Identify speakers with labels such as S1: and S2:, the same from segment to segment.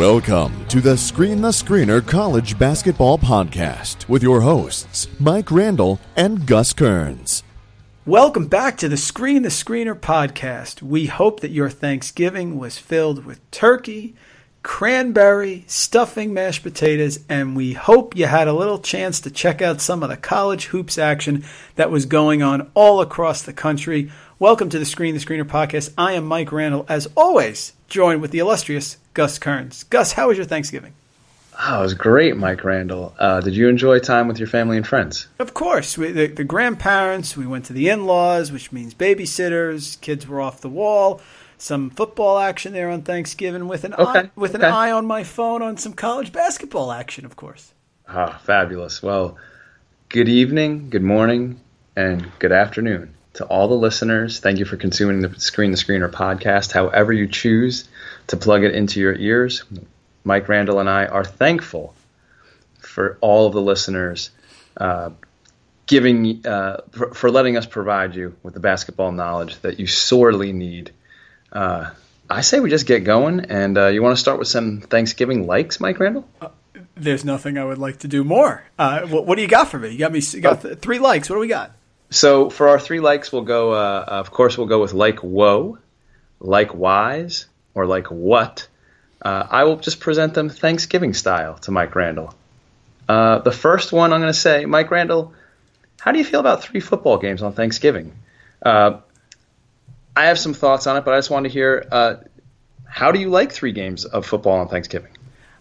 S1: Welcome to the Screen the Screener College Basketball Podcast with your hosts, Mike Randle and Gus Kearns.
S2: Welcome back to the Screen the Screener podcast. We hope that your Thanksgiving was filled with turkey, cranberry, stuffing, mashed potatoes, and we hope you had a little chance to check out some of the college hoops action that was going on all across the country. Welcome to the Screen the Screener podcast. I am Mike Randle, as always, joined with the illustrious Gus Kearns. Gus, how was your Thanksgiving?
S3: Oh, it was great, Mike Randle. Uh, did you enjoy time with your family and friends?
S2: Of course. We, the, the grandparents, we went to the in laws, which means babysitters, kids were off the wall. Some football action there on Thanksgiving with an
S3: Okay,
S2: eye, with
S3: okay.
S2: an eye on my phone on some college basketball action, of course.
S3: Ah, fabulous. Well, good evening, good morning, and good afternoon to all the listeners. Thank you for consuming the Screen the Screener podcast, however you choose to plug it into your ears. Mike Randle and I are thankful for all of the listeners uh, giving uh, for, for letting us provide you with the basketball knowledge that you sorely need. Uh, I say we just get going, and uh, you want to start with some Thanksgiving likes, Mike Randle?
S2: There's nothing I would like to do more. Uh, what, what do you got for me? You got me. You got th- three likes. What do we got?
S3: So for our three likes, we'll go. Uh, of course, we'll go with like whoa, like wise, or like what. Uh, I will just present them Thanksgiving style to Mike Randle. Uh, the first one I'm going to say, Mike Randle, how do you feel about three football games on Thanksgiving? Uh, I have some thoughts on it, but I just wanted to hear uh, how do you like three games of football on Thanksgiving?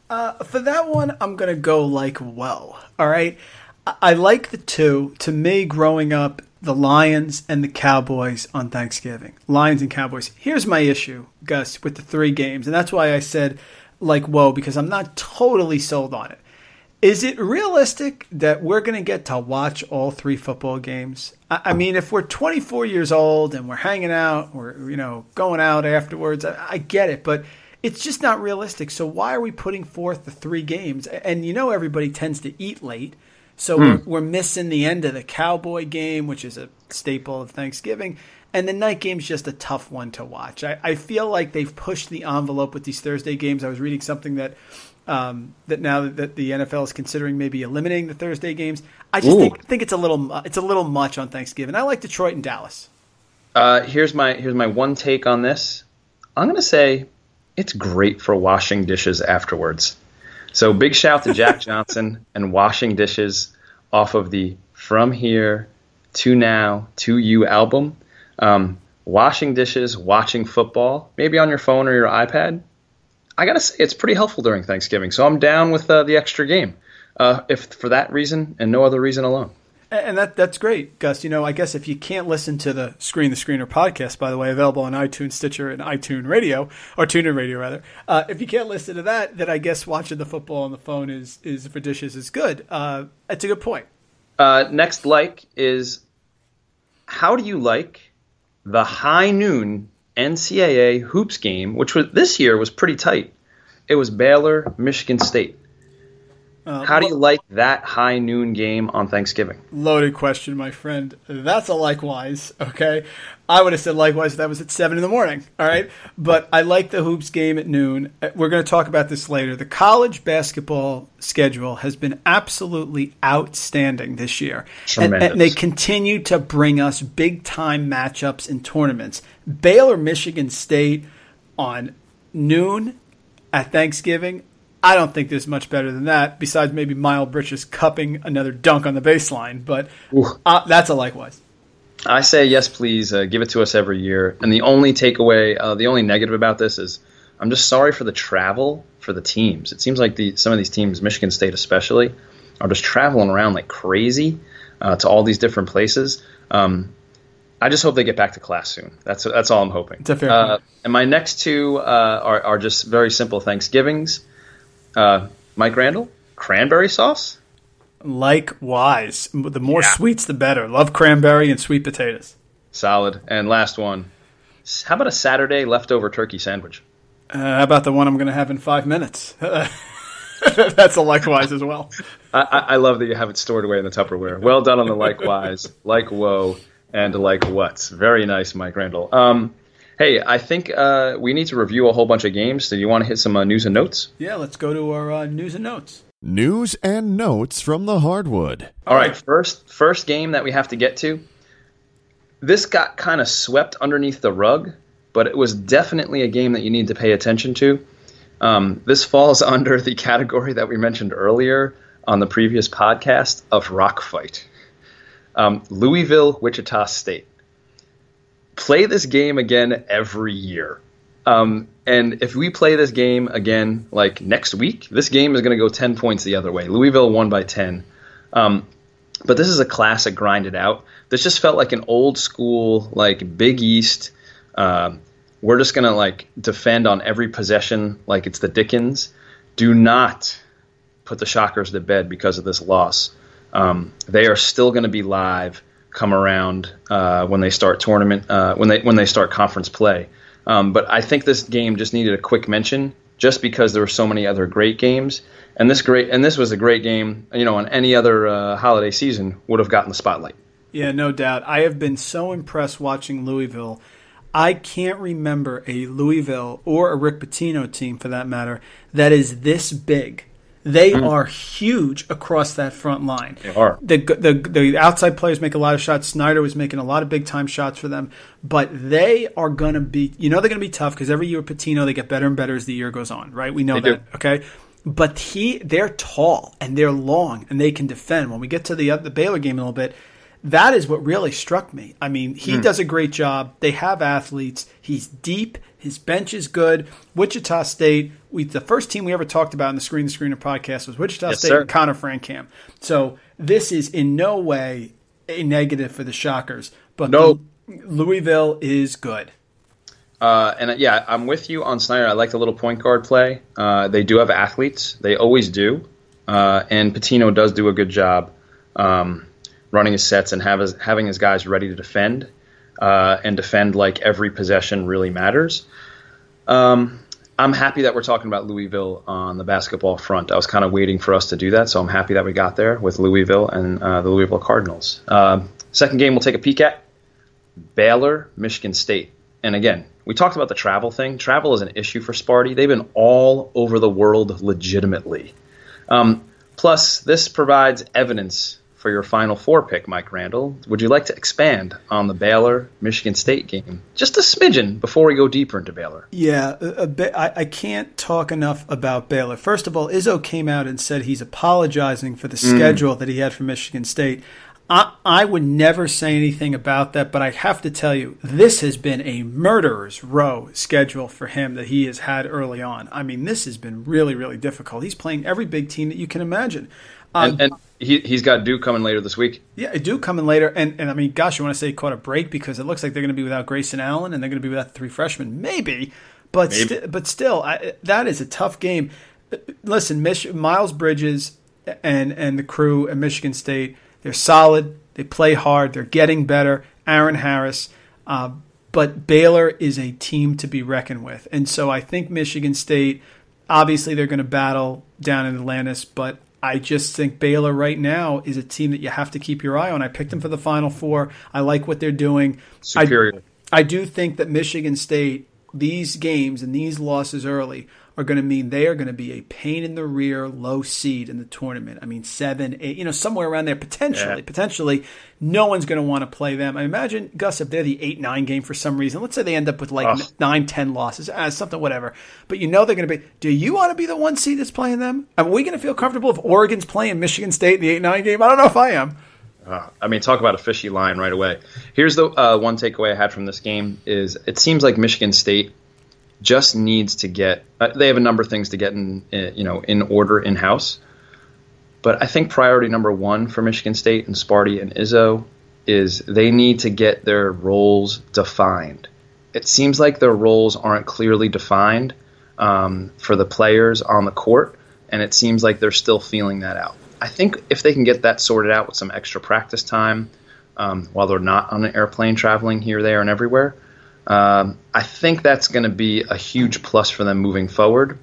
S2: Uh, for that one, I'm gonna go like well. All right, I like the two. To me, growing up, the Lions and the Cowboys on Thanksgiving. Lions and Cowboys. Here's my issue, Gus, with the three games, and that's why I said like whoa because I'm not totally sold on it. Is it realistic that we're going to get to watch all three football games? I, I mean, if we're 24 years old and we're hanging out, we're you know going out afterwards, I, I get it, but it's just not realistic. So why are we putting forth the three games? And you know, everybody tends to eat late, so we're, we're missing the end of the Cowboy game, which is a staple of Thanksgiving. And the night game's just a tough one to watch. I, I feel like they've pushed the envelope with these Thursday games. I was reading something that um, that now that the NFL is considering maybe eliminating the Thursday games. I just think think it's a little it's a little much on Thanksgiving. I like Detroit and Dallas.
S3: Uh, here's my here's my one take on this. I'm gonna say it's great for washing dishes afterwards. So big shout to Jack Johnson and washing dishes off of the From Here to Now to You album. Um, washing dishes, watching football, maybe on your phone or your iPad. I gotta say it's pretty helpful during Thanksgiving. So I'm down with uh, the extra game, uh, if for that reason and no other reason alone.
S2: And that that's great, Gus. You know, I guess if you can't listen to the Screen the Screener podcast, by the way, available on iTunes, Stitcher, and iTunes Radio, or TuneIn Radio rather, uh, if you can't listen to that, then I guess watching the football on the phone is is for dishes is good. Uh, that's a good point.
S3: Uh, next like is how do you like the high noon NCAA hoops game, which was this year was pretty tight. It was Baylor, Michigan State.
S2: Uh,
S3: How do you like that high noon game on Thanksgiving?
S2: Loaded question, my friend. That's a likewise. Okay, I would have said likewise if that was at seven in the morning. All right, but I like the hoops game at noon. Uh, We're going to talk about this later. The college basketball schedule has been absolutely outstanding this year, and, and they continue to bring us big time matchups in tournaments. Baylor, Michigan State on noon at Thanksgiving. I don't think there's much better than that, besides maybe Miles Bridges cupping another dunk on the baseline. But uh, that's a likewise.
S3: I say yes, please. Uh, give it to us every year. And the only takeaway, uh, the only negative about this is, I'm just sorry for the travel for the teams. It seems like the some of these teams, Michigan State especially, are just traveling around like crazy uh, to all these different places. Um, I just hope they get back to class soon. That's that's all I'm hoping.
S2: It's a fair
S3: uh, and my next two uh, are are just very simple Thanksgivings. Uh, Mike Randle, cranberry sauce.
S2: Likewise, the more
S3: Yeah.
S2: sweets, the better. Love cranberry and sweet potatoes.
S3: Solid. And last one. How about a Saturday leftover turkey sandwich?
S2: Uh, how about the one I'm going to have in five minutes? that's a likewise as well.
S3: I, I love that you have it stored away in the Tupperware. Well done on the likewise, like whoa, and like what's. Very nice, Mike Randle. Um, Hey, I think uh, we need to review a whole bunch of games. So, you want to hit some uh, news and notes?
S2: Yeah, let's go to our uh, news and notes.
S1: News and notes from the hardwood.
S3: All right, first first game that we have to get to. This got kind of swept underneath the rug, but it was definitely a game that you need to pay attention to. Um, this falls under the category that we mentioned earlier on the previous podcast of rock fight. Um, Louisville, Wichita State. Play this game again every year. Um, and if we play this game again, like next week, this game is going to go 10 points the other way. Louisville won by 10. Um, but this is a classic grinded out. This just felt like an old school, like Big East. Uh, we're just going to like defend on every possession like it's the Dickens. Do not put the Shockers to bed because of this loss. Um, they are still going to be live come around uh, when they start tournament uh, when they when they start conference play. Um, but I think this game just needed a quick mention, just because there were so many other great games, and this great and this was a great game. You know, on any other uh, holiday season would have gotten the spotlight.
S2: Yeah, no doubt. I have been so impressed watching Louisville. I can't remember a Louisville or a Rick Pitino team, for that matter, that is this big. They mm. are huge across that front line.
S3: They are.
S2: The, the the outside players make a lot of shots. Snider was making a lot of big time shots for them, but they are going to be. You know they're going to be tough because every year with Pitino they get better and better as the year goes on. Right? We know
S3: they
S2: that. Do. Okay. But he, they're tall and they're long and they can defend. When we get to the the Baylor game a little bit, that is what really struck me. I mean, he mm. does a great job. They have athletes. He's deep. His bench is good. Wichita State, we the first team we ever talked about in the Screen the Screener podcast was Wichita yes, State sir. and Conner Frankamp. So this is in no way a negative for the Shockers, but
S3: no.
S2: Louisville is good.
S3: Uh, and uh, yeah, I'm with you on Snider. I like the little point guard play. Uh, they do have athletes. They always do. Uh, and Pitino does do a good job um, running his sets and have his, having his guys ready to defend uh, and defend like every possession really matters. Um, I'm happy that we're talking about Louisville on the basketball front. I was kind of waiting for us to do that, so I'm happy that we got there with Louisville and uh, the Louisville Cardinals. Uh, second game we'll take a peek at Baylor, Michigan State. And again, we talked about the travel thing. Travel is an issue for Sparty. They've been all over the world legitimately. Um, plus, this provides evidence for your Final Four pick, Mike Randle. Would you like to expand on the Baylor Michigan State game just a smidgen before we go deeper into Baylor?
S2: Yeah, bit, I, I, can't talk enough about Baylor. First of all, Izzo came out and said he's apologizing for the mm. schedule that he had for Michigan State. I, I would never say anything about that, but I have to tell you, this has been a murderer's row schedule for him that he has had early on. I mean, this has been really, really difficult. He's playing every big team that you can imagine.
S3: Um, and, and he, he's got Duke coming later this week.
S2: Yeah, Duke coming later. And, and I mean, gosh, you want to say caught a break because it looks like they're going to be without Grayson Allen and they're going to be without the three freshmen. Maybe. But, Maybe. Sti- but still, I, that is a tough game. Listen, Mich- Miles Bridges and, and the crew at Michigan State, they're solid. They play hard. They're getting better. Eron Harris. Uh, but Baylor is a team to be reckoned with. And so I think Michigan State, obviously, they're going to battle down in Atlantis, but I just think Baylor right now is a team that you have to keep your eye on. I picked them for the Final Four. I like what they're doing.
S3: Superior.
S2: I, I do think that Michigan State, these games and these losses early are going to mean they are going to be a pain in the rear, low seed in the tournament. I mean, seven, eight, you know, somewhere around there potentially. Yeah. Potentially, no one's going to want to play them. I imagine Gus if they're the eight nine game for some reason. Let's say they end up with like Ugh. nine ten losses, uh, something whatever. But you know they're going to be. Do you want to be the one seed that's playing them? Are we going to feel comfortable if Oregon's playing Michigan State in the eight nine game? I don't know if I am.
S3: Uh, I mean, talk about a fishy line right away. Here's the uh, one takeaway I had from this game: is it seems like Michigan State just needs to get. Uh, they have a number of things to get in, in you know, in order in house. But I think priority number one for Michigan State and Sparty and Izzo is they need to get their roles defined. It seems like their roles aren't clearly defined um, for the players on the court, and it seems like they're still feeling that out. I think if they can get that sorted out with some extra practice time um, while they're not on an airplane traveling here, there, and everywhere, um, I think that's going to be a huge plus for them moving forward.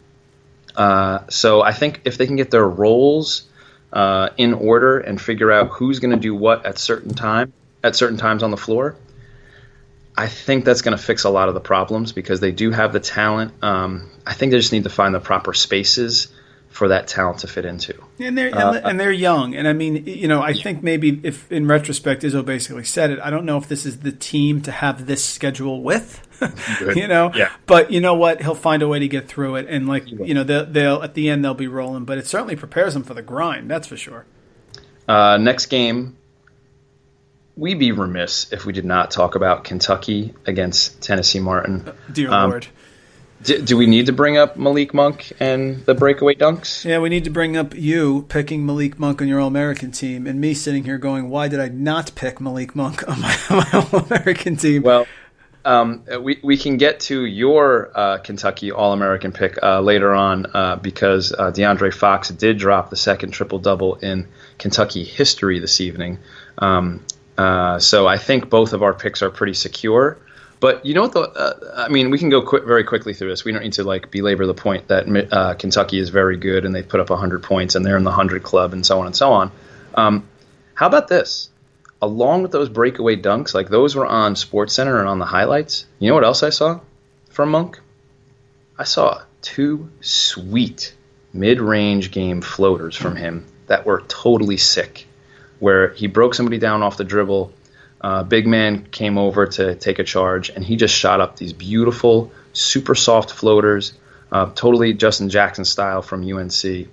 S3: Uh, so I think if they can get their roles uh, in order and figure out who's going to do what at certain time at certain times on the floor, I think that's going to fix a lot of the problems because they do have the talent. Um, I think they just need to find the proper spaces for that talent to fit into.
S2: And they're uh, and they're young, and I mean, you know, I think maybe if in retrospect, Izzo basically said it. I don't know if this is the team to have this schedule with, you know.
S3: Yeah.
S2: But you know what? He'll find a way to get through it, and like you know, they'll, they'll at the end they'll be rolling. But it certainly prepares them for the grind. That's for sure.
S3: Uh, next game, we'd be remiss if we did not talk about Kentucky against Tennessee Martin.
S2: Dear um, Lord.
S3: Do, do, we need to bring up Malik Monk and the breakaway dunks?
S2: Yeah, we need to bring up you picking Malik Monk on your All American team, and me sitting here going, "Why did I not pick Malik Monk on my, my All American team?"
S3: Well, um, we we can get to your uh, Kentucky All American pick uh, later on uh, because uh, De'Aaron Fox did drop the second triple double in Kentucky history this evening. Um, uh, so I think both of our picks are pretty secure. But you know what? The, uh, I mean, we can go qu- very quickly through this. We don't need to like belabor the point that uh, Kentucky is very good and they've put up 100 points and they're in the 100 club and so on and so on. Um, how about this? Along with those breakaway dunks, like those were on Sports Center and on the highlights. You know what else I saw from Monk? I saw two sweet mid-range game floaters from him that were totally sick, where he broke somebody down off the dribble uh, big man came over to take a charge, and he just shot up these beautiful, super soft floaters, uh, totally Justin Jackson style from UNC.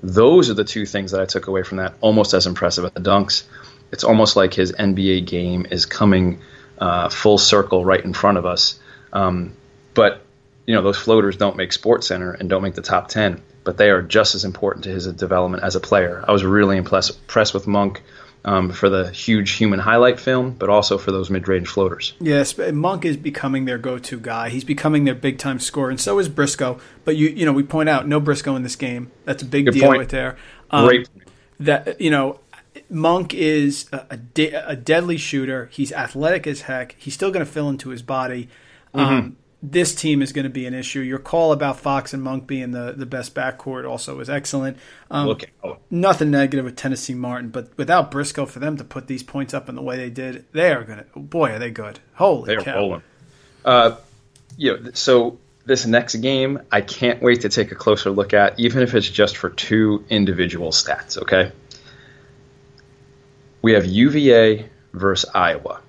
S3: Those are the two things that I took away from that. Almost as impressive as the dunks. It's almost like his NBA game is coming uh, full circle right in front of us. Um, but you know those floaters don't make Sports Center and don't make the top ten, but they are just as important to his development as a player. I was really impressed, impressed with Monk um, for the huge human highlight film, but also for those mid-range floaters.
S2: Yes, Monk is becoming their go-to guy. He's becoming their big-time scorer, and so is Briscoe. But you, you know, we point out no Briscoe in this game. That's a big
S3: Good
S2: deal
S3: point.
S2: right there.
S3: Um, Great.
S2: That you know, Monk is a, a, de- a, deadly shooter. He's athletic as heck. He's still going to fill into his body.
S3: Mm-hmm.
S2: This team is going to be an issue. Your call about Fox and Monk being the, the best backcourt also was excellent. Um,
S3: Look out.
S2: Nothing negative with Tennessee Martin, but without Briscoe, for them to put these points up in the way they did, they are going to. Boy, are they good! Holy
S3: they
S2: cow!
S3: are rolling. Uh, you know, so this next game, I can't wait to take a closer look at, even if it's just for two individual stats. Okay, we have UVA versus Iowa.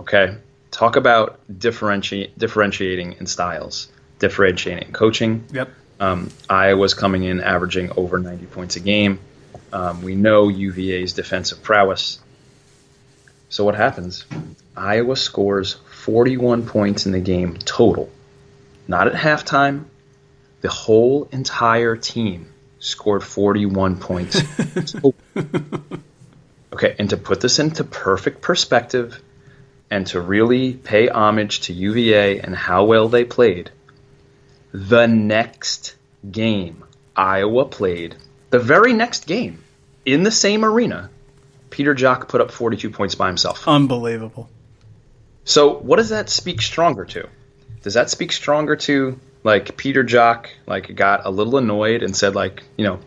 S3: Okay talk about differentiate, differentiating in styles, differentiating in coaching.
S2: Yep.
S3: Um, Iowa's coming in averaging over 90 points a game. Um, we know UVA's defensive prowess. So what happens? Iowa scores 41 points in the game total. Not at halftime. The whole entire team scored 41 points. okay, and to put this into perfect perspective, and to really pay homage to UVA and how well they played, the next game Iowa played, the very next game in the same arena, Peter Jok put up 42 points by himself.
S2: Unbelievable.
S3: So, what does that speak stronger to? Does that speak stronger to like Peter Jok like got a little annoyed and said like, you know,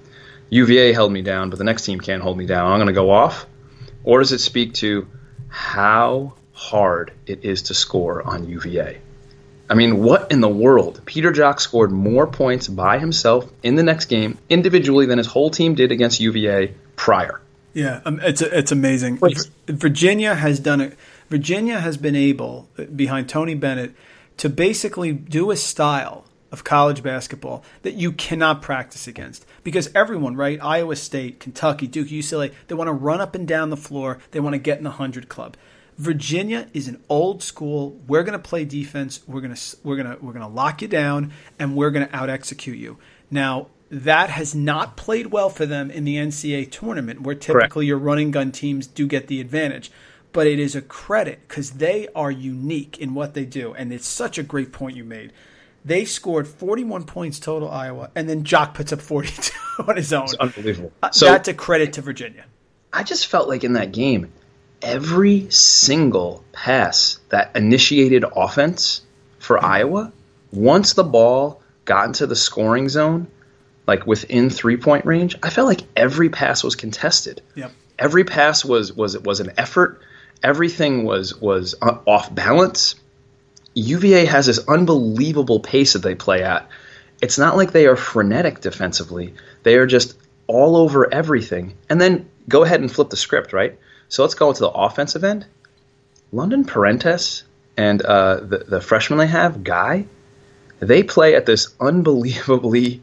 S3: UVA held me down, but the next team can't hold me down. I'm going to go off? Or does it speak to how hard it is to score on UVA. I mean, what in the world? Peter Jok scored more points by himself in the next game individually than his whole team did against UVA prior.
S2: Yeah, um, it's it's amazing. Virginia has done it. Virginia has been able behind Tony Bennett to basically do a style of college basketball that you cannot practice against because everyone, right? Iowa State, Kentucky, Duke, UCLA, they want to run up and down the floor. They want to get in the hundred club. Virginia is an old school. We're going to play defense. We're going to we're going to we're going to lock you down and we're going to out execute you. Now, that has not played well for them in the NCAA tournament where typically
S3: Correct.
S2: your running gun teams do get the advantage. But it is a credit cuz they are unique in what they do and it's such a great point you made. They scored 41 points total Iowa and then Jok puts up 42 on his own.
S3: It's unbelievable.
S2: Uh,
S3: So
S2: That's a credit to Virginia.
S3: I just felt like in that game, every single pass that initiated offense for Iowa, once the ball got into the scoring zone, like within three point range, I felt like every pass was contested.
S2: Yep.
S3: Every pass was was was an effort, Everything was was uh, off balance. UVA has this unbelievable pace that they play at. It's not like they are frenetic defensively. They are just all over everything. And then go ahead and flip the script, right? So let's go to the offensive end. London Perrantes and uh, the, the freshman they have, Guy, they play at this unbelievably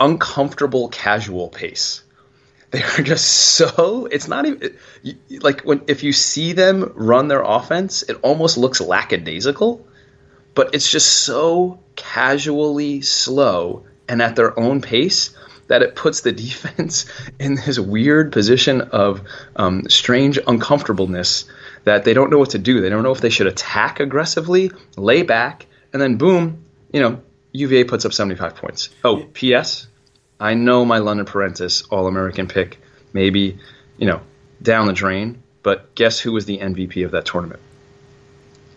S3: uncomfortable casual pace. They are just so. It's not even like when if you see them run their offense, it almost looks lackadaisical, but it's just so casually slow and at their own pace that it puts the defense in this weird position of um, strange uncomfortableness that they don't know what to do. They don't know if they should attack aggressively, lay back, and then boom, you know, UVA puts up 75 points. Oh, P.S. I know my London Perrantes All American pick maybe, you know, down the drain, but guess who was the MVP of that tournament?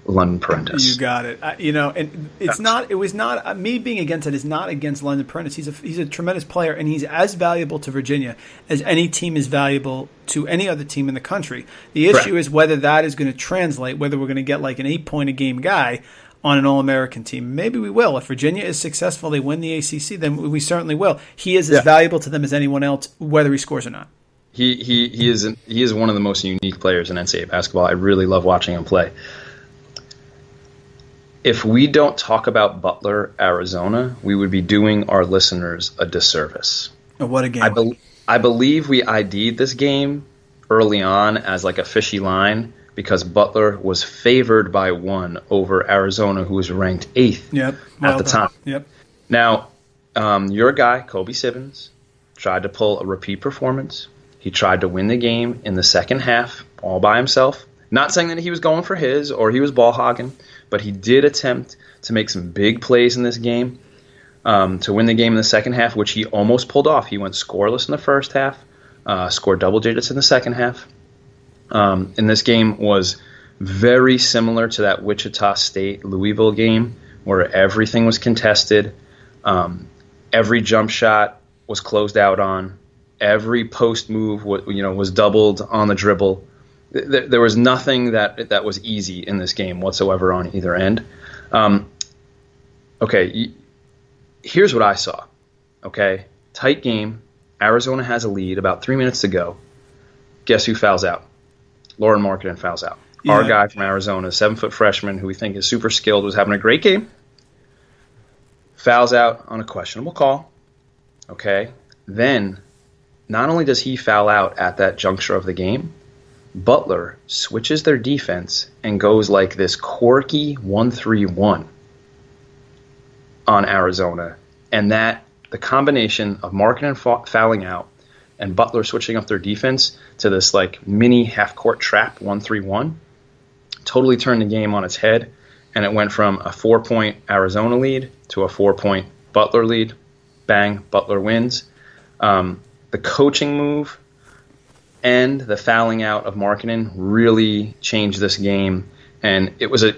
S3: London Perrantes.
S2: You got it. I, you know, and it's not. It was not uh, me being against it. Is not against London Perrantes. He's a he's a tremendous player, and he's as valuable to Virginia as any team is valuable to any other team in the country. The issue is whether that is going to translate. Whether we're going to get like an eight point a game guy on an All American team. Maybe we will. If Virginia is successful, they win the ACC, then we certainly will. He is as yeah. valuable to them as anyone else, whether he scores or not.
S3: He he he is he is one of the most unique players in NCAA basketball. I really love watching him play if we don't talk about Butler, Arizona, we would be doing our listeners a disservice.
S2: Oh, what a game!
S3: I, be- I believe we ID'd this game early on as like a fishy line because Butler was favored by one over Arizona, who was ranked eighth
S2: yep.
S3: at the time.
S2: Yep.
S3: Now, um, your guy, Kobe Simmons, tried to pull a repeat performance. He tried to win the game in the second half all by himself. Not saying that he was going for his or he was ball hogging, but he did attempt to make some big plays in this game um, to win the game in the second half, which he almost pulled off. He went scoreless in the first half, uh, scored double digits in the second half. Um, and this game was very similar to that Wichita State Louisville game where everything was contested. Um, every jump shot was closed out on. Every post move, you know, was doubled on the dribble there, there was nothing that that was easy in this game whatsoever on either end. Um, okay, here's what I saw. Okay, tight game. Arizona has a lead. About three minutes to go. Guess who fouls out? Lauri Markkanen fouls out. Yeah. Our guy from Arizona, seven foot freshman who we think is super skilled, was having a great game. Fouls out on a questionable call. Okay. Then, not only does he foul out at that juncture of the game, Butler switches their defense and goes like this quirky 1 3 1 on Arizona. And that, the combination of marking and fouling out and Butler switching up their defense to this like mini half court trap 1 3 1 totally turned the game on its head. And it went from a four point Arizona lead to a four point Butler lead. Bang, Butler wins. Um, the coaching move and the fouling out of Markkanen really changed this game, and it was an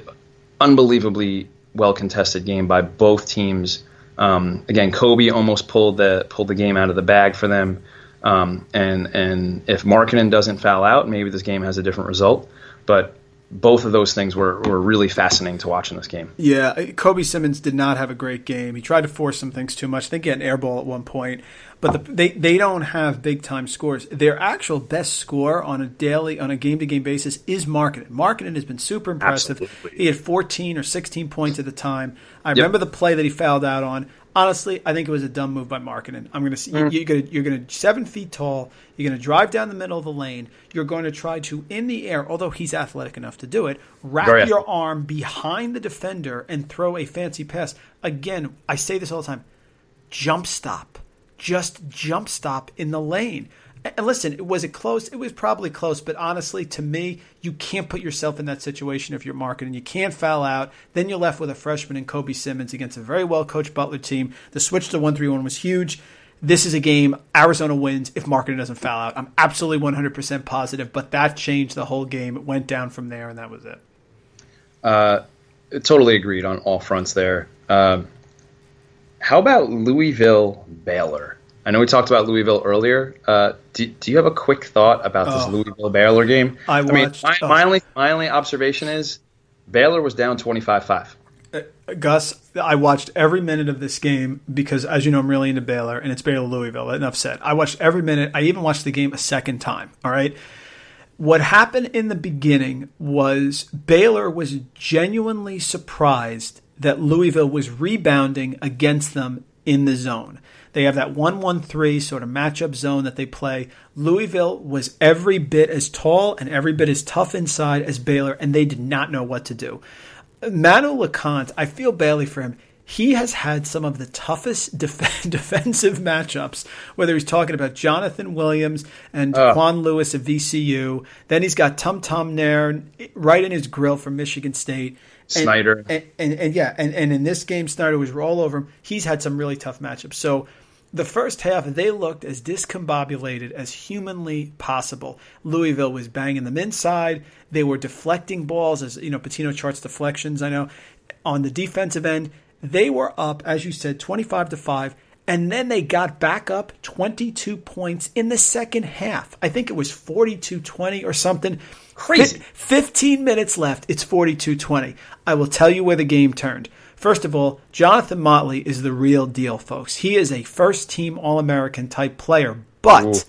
S3: unbelievably well contested game by both teams. Um, again, Kobe almost pulled the pulled the game out of the bag for them, um, and and if Markkanen doesn't foul out, maybe this game has a different result. But both of those things were, were really fascinating to watch in this game.
S2: Yeah, Kobe Simmons did not have a great game. He tried to force some things too much. I think he had an air ball at one point but the, they they don't have big time scores. Their actual best score on a daily on a game to game basis is Markkanen. Markkanen has been super impressive. Absolutely. He had 14 or 16 points at the time. I yep. remember the play that he fouled out on. Honestly, I think it was a dumb move by Markkanen. I'm going to see mm. you're going to you're going to seven feet tall. You're going to drive down the middle of the lane. You're going to try to in the air, although he's athletic enough to do it, wrap Very your arm behind the defender and throw a fancy pass. Again, I say this all the time. Jump stop just jump stop in the lane. And listen, it was it close? It was probably close, but honestly, to me, you can't put yourself in that situation if you're Markkanen. You can't foul out. Then you're left with a freshman in Kobe Simmons against a very well coached Butler team. The switch to 1 3 1 was huge. This is a game Arizona wins if Markkanen doesn't foul out. I'm absolutely 100% positive, but that changed the whole game. It went down from there, and that was it.
S3: Uh, totally agreed on all fronts there. Um, how about Louisville Baylor? I know we talked about Louisville earlier. Uh, do, do you have a quick thought about this
S2: Oh.
S3: Louisville Baylor game?
S2: I
S3: mean,
S2: watched-
S3: my,
S2: oh.
S3: my only my only observation is Baylor was down twenty five five.
S2: Gus, I watched every minute of this game because, as you know, I'm really into Baylor, and it's Baylor Louisville. Enough said. I watched every minute. I even watched the game a second time. All right. What happened in the beginning was Baylor was genuinely surprised that Louisville was rebounding against them in the zone. They have that 1 1 3 sort of matchup zone that they play. Louisville was every bit as tall and every bit as tough inside as Baylor, and they did not know what to do. Manu Lecomte, I feel badly for him. He has had some of the toughest def- defensive matchups, whether he's talking about Jonathan Williams and ah. Quan Lewis of VCU. Then he's got Tum Tum Nairn right in his grill from Michigan State. And-
S3: Snider.
S2: And, and, and yeah, and, and in this game, Snider was all over him. He's had some really tough matchups. So the first half, they looked as discombobulated as humanly possible. Louisville was banging them inside. They were deflecting balls, as you know, Pitino charts deflections. I know on the defensive end, they were up, as you said, twenty-five to five, and then they got back up twenty-two points in the second half. I think it was 42-20 or something.
S3: Crazy.
S2: Fif- 15 minutes left. It's 42-20. I will tell you where the game turned. First of all, Jonathan Motley is the real deal, folks. He is a first team All American type player, but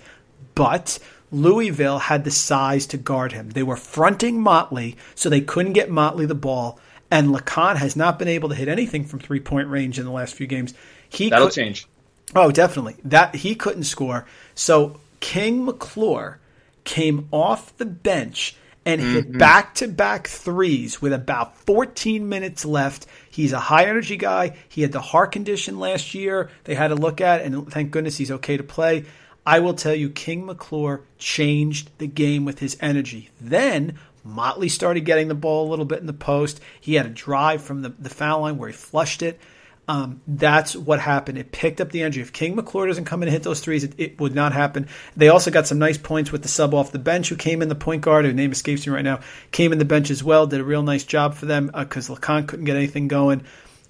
S2: but Louisville had the size to guard him. They were fronting Motley, so they couldn't get Motley the ball. And Lecomte has not been able to hit anything from three point range in the last few games. He
S3: That'll
S2: could-
S3: change.
S2: Oh, definitely. That he couldn't score. So King McClure came off the bench and hit back to back threes with about 14 minutes left. He's a high energy guy. He had the heart condition last year. They had to look at, and thank goodness he's okay to play. I will tell you, King McClure changed the game with his energy. Then Motley started getting the ball a little bit in the post. He had a drive from the, the foul line where he flushed it. Um, that's what happened. It picked up the energy. If King McClure doesn't come in and hit those threes, it, it would not happen. They also got some nice points with the sub off the bench who came in, the point guard, whose name escapes me right now, came in the bench as well, did a real nice job for them because Lecomte couldn't get anything going.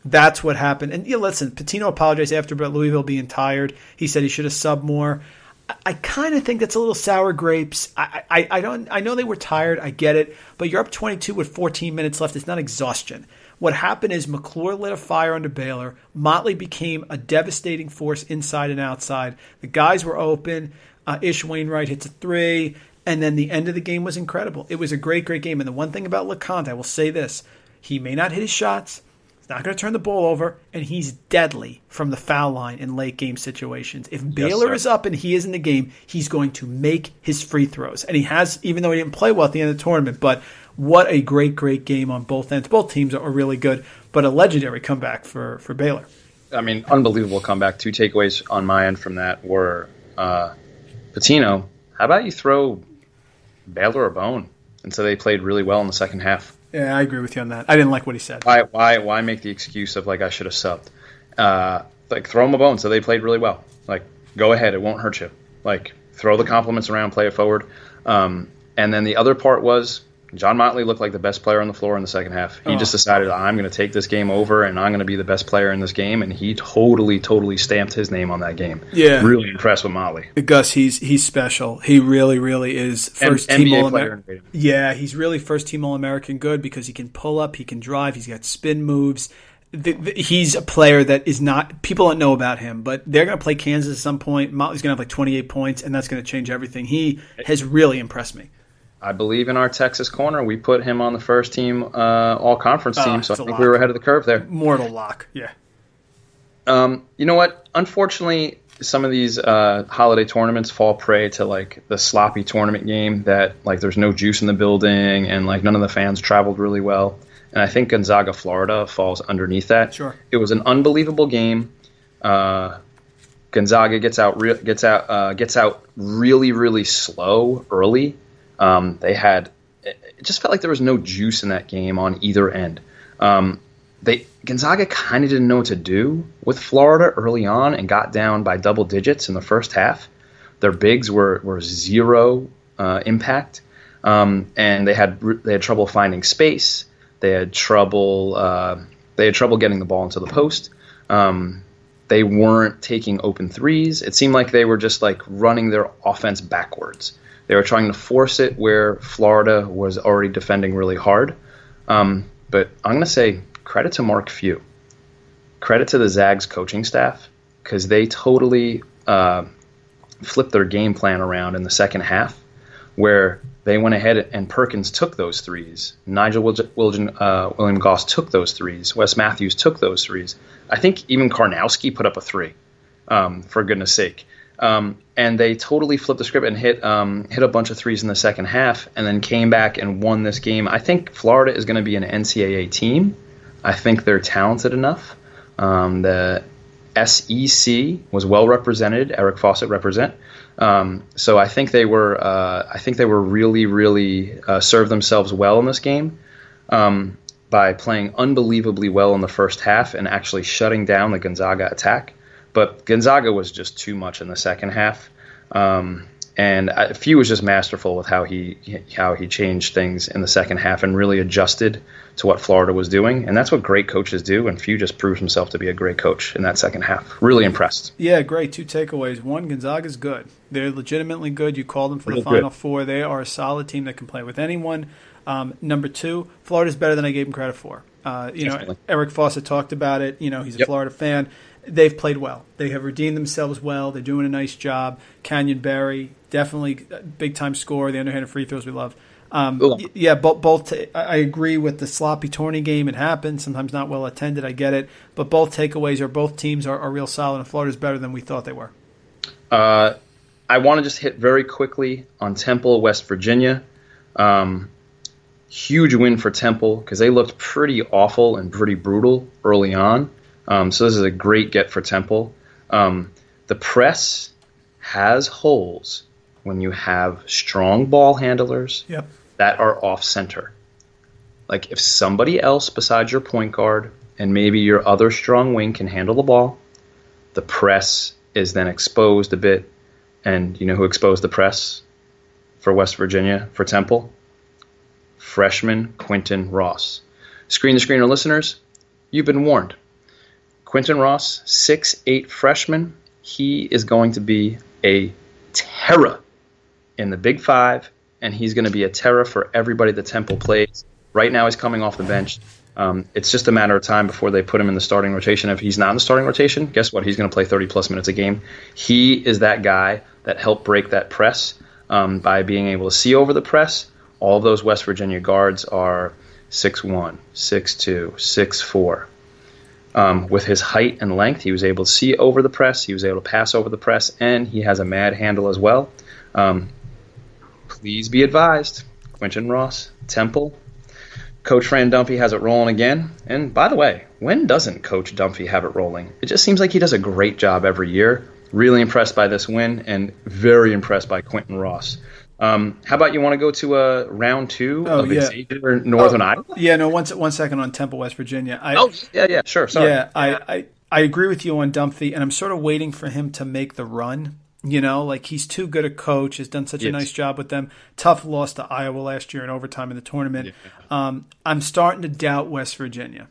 S2: That's what happened. And yeah, listen, Pitino apologized after about Louisville being tired. He said he should have subbed more. I, I kind of think that's a little sour grapes. I, I, I don't. I know they were tired. I get it, but you're up 22 with 14 minutes left. It's not exhaustion. What happened is McClure lit a fire under Baylor. Motley became a devastating force inside and outside. The guys were open. Uh, Ish Wainwright hits a three, and then the end of the game was incredible. It was a great, great game. And the one thing about Lecomte, I will say this: he may not hit his shots. He's not going to turn the ball over, and he's deadly from the foul line in late game situations. If Baylor
S3: sir.
S2: is up and he is in the game, he's going to make his free throws. And he has, even though he didn't play well at the end of the tournament. But what a great, great game on both ends. Both teams are really good, but a legendary comeback for, for Baylor.
S3: I mean, unbelievable comeback. Two takeaways on my end from that were uh, Pitino. How about you throw Baylor a bone? And so they played really well in the second half.
S2: Yeah, I agree with you on that. I didn't like what he said.
S3: Why, why, why make the excuse of like I should have subbed? Uh, like throw them a bone. So they played really well. Like go ahead, it won't hurt you. Like throw the compliments around, play it forward. Um, and then the other part was John Motley looked like the best player on the floor in the second half. He
S2: Oh.
S3: just decided I'm going to take this game over and I'm going to be the best player in this game, and he totally, totally stamped his name on that game.
S2: Yeah.
S3: really impressed with Motley.
S2: Gus, he's he's special. He really, really is first team
S3: NBA
S2: All. American. Yeah, he's really first team All American good because he can pull up, he can drive, he's got spin moves. The, the, he's a player that is not people don't know about him, but they're going to play Kansas at some point. Motley's going to have like 28 points, and that's going to change everything. He has really impressed me.
S3: I believe in our Texas corner, we put him on the first team uh, All Conference
S2: Oh,
S3: team, so I think
S2: lock.
S3: we were ahead of the curve there.
S2: Mortal lock, yeah.
S3: Um, you know what? Unfortunately, some of these uh, holiday tournaments fall prey to like the sloppy tournament game that like there's no juice in the building and like none of the fans traveled really well. And I think Gonzaga, Florida, falls underneath that.
S2: Sure.
S3: It was an unbelievable game. Uh, Gonzaga gets out re- gets out uh, gets out really really slow early. Um, they had it just felt like there was no juice in that game on either end. Um, they Gonzaga kind of didn't know what to do with Florida early on and got down by double digits in the first half. Their bigs were were zero uh, impact, um, and they had they had trouble finding space. They had trouble uh, they had trouble getting the ball into the post. Um, they weren't taking open threes. It seemed like they were just like running their offense backwards. They were trying to force it where Florida was already defending really hard. Um, but I'm going to say credit to Mark Few. Credit to the Zags coaching staff because they totally uh, flipped their game plan around in the second half where they went ahead and Perkins took those threes. Nigel William, uh, William Goss took those threes. Wes Matthews took those threes. I think even Karnowski put up a three, um, for goodness sake. Um, and they totally flipped the script and hit um, hit a bunch of threes in the second half, and then came back and won this game. I think Florida is going to be an NCAA team. I think they're talented enough. Um, the SEC was well represented. Eric Fawcett represent. Um, so I think they were uh, I think they were really really uh, served themselves well in this game um, by playing unbelievably well in the first half and actually shutting down the Gonzaga attack. But Gonzaga was just too much in the second half. Um, and Few was just masterful with how he how he changed things in the second half and really adjusted to what Florida was doing, and that's what great coaches do. And Few just proved himself to be a great coach in that second half. Really impressed.
S2: Yeah, great. Two takeaways. One, Gonzaga's good. They're legitimately good. You called them for the Final good. Four. They are a solid team that can play with anyone. Um, number two, Florida's better than I gave them credit for. Uh, you Definitely. know, Eric Fawcett talked about it. You know, he's a yep. Florida fan they've played well. They have redeemed themselves well. They're doing a nice job. Canyon Barry, definitely big time score. The underhanded free throws we love. Um, yeah, both, both I agree with the sloppy tourney game. It happened. Sometimes not well attended. I get it. But both takeaways are both teams are, are real solid, and Florida's better than we thought they were.
S3: Uh, I want to just hit very quickly on Temple, West Virginia. Um, huge win for Temple because they looked pretty awful and pretty brutal early on. Um, so this is a great get for Temple. Um, the press has holes when you have strong ball handlers
S2: yep.
S3: that are off center. Like if somebody else besides your point guard and maybe your other strong wing can handle the ball, the press is then exposed a bit. And you know who exposed the press for West Virginia for Temple? Freshman Quinton Ross. Screen the screener listeners, you've been warned. Quinton Ross, six eight freshman. He is going to be a terror in the Big Five, and he's going to be a terror for everybody that Temple plays. Right now, he's coming off the bench. Um, it's just a matter of time before they put him in the starting rotation. If he's not in the starting rotation, guess what? He's going to play 30 plus minutes a game. He is that guy that helped break that press um, by being able to see over the press. All those West Virginia guards are 6'1, 6'2, 6'4. Um, with his height and length, he was able to see over the press, he was able to pass over the press, and he has a mad handle as well. Um, please be advised Quinton Ross, Temple. Coach Fran Dunphy has it rolling again. And by the way, when doesn't Coach Dunphy have it rolling? It just seems like he does a great job every year. Really impressed by this win and very impressed by Quinton Ross. Um, how about you want to go to a uh, round two oh, of yeah. Xavier Northern oh, Iowa?
S2: Yeah, no. One, one second on Temple, West Virginia.
S3: I, oh, yeah, yeah, sure. Sorry.
S2: Yeah, I, I, I agree with you on Dunphy, and I'm sort of waiting for him to make the run. You know, like he's too good a coach. Has done such yes. a nice job with them. Tough loss to Iowa last year in overtime in the tournament. Yeah. Um, I'm starting to doubt West Virginia.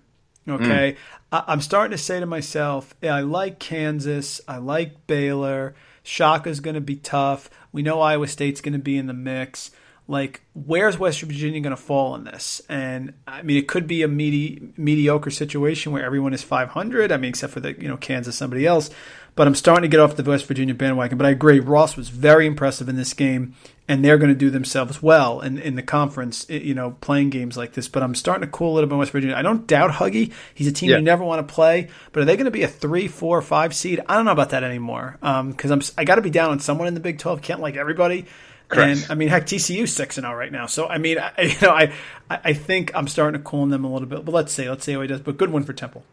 S2: Okay, mm. I, I'm starting to say to myself, I like Kansas. I like Baylor. Shaka's going to be tough. We know Iowa State's going to be in the mix. Like, where's West Virginia going to fall in this? And I mean, it could be a medi- mediocre situation where everyone is 500. I mean, except for the you know Kansas, somebody else. But I'm starting to get off the West Virginia bandwagon. But I agree, Ross was very impressive in this game, and they're going to do themselves well in, in the conference, you know, playing games like this. But I'm starting to cool a little bit West Virginia. I don't doubt Huggy. He's a team yeah. you never want to play. But are they going to be a three, four, five seed? I don't know about that anymore. Because um, I'm I got to be down on someone in the Big 12. Can't like everybody. Correct. And I mean, heck, TCU six and zero oh right now. So I mean, I, you know, I I think I'm starting to cool on them a little bit. But let's see, let's see how he does. But good one for Temple.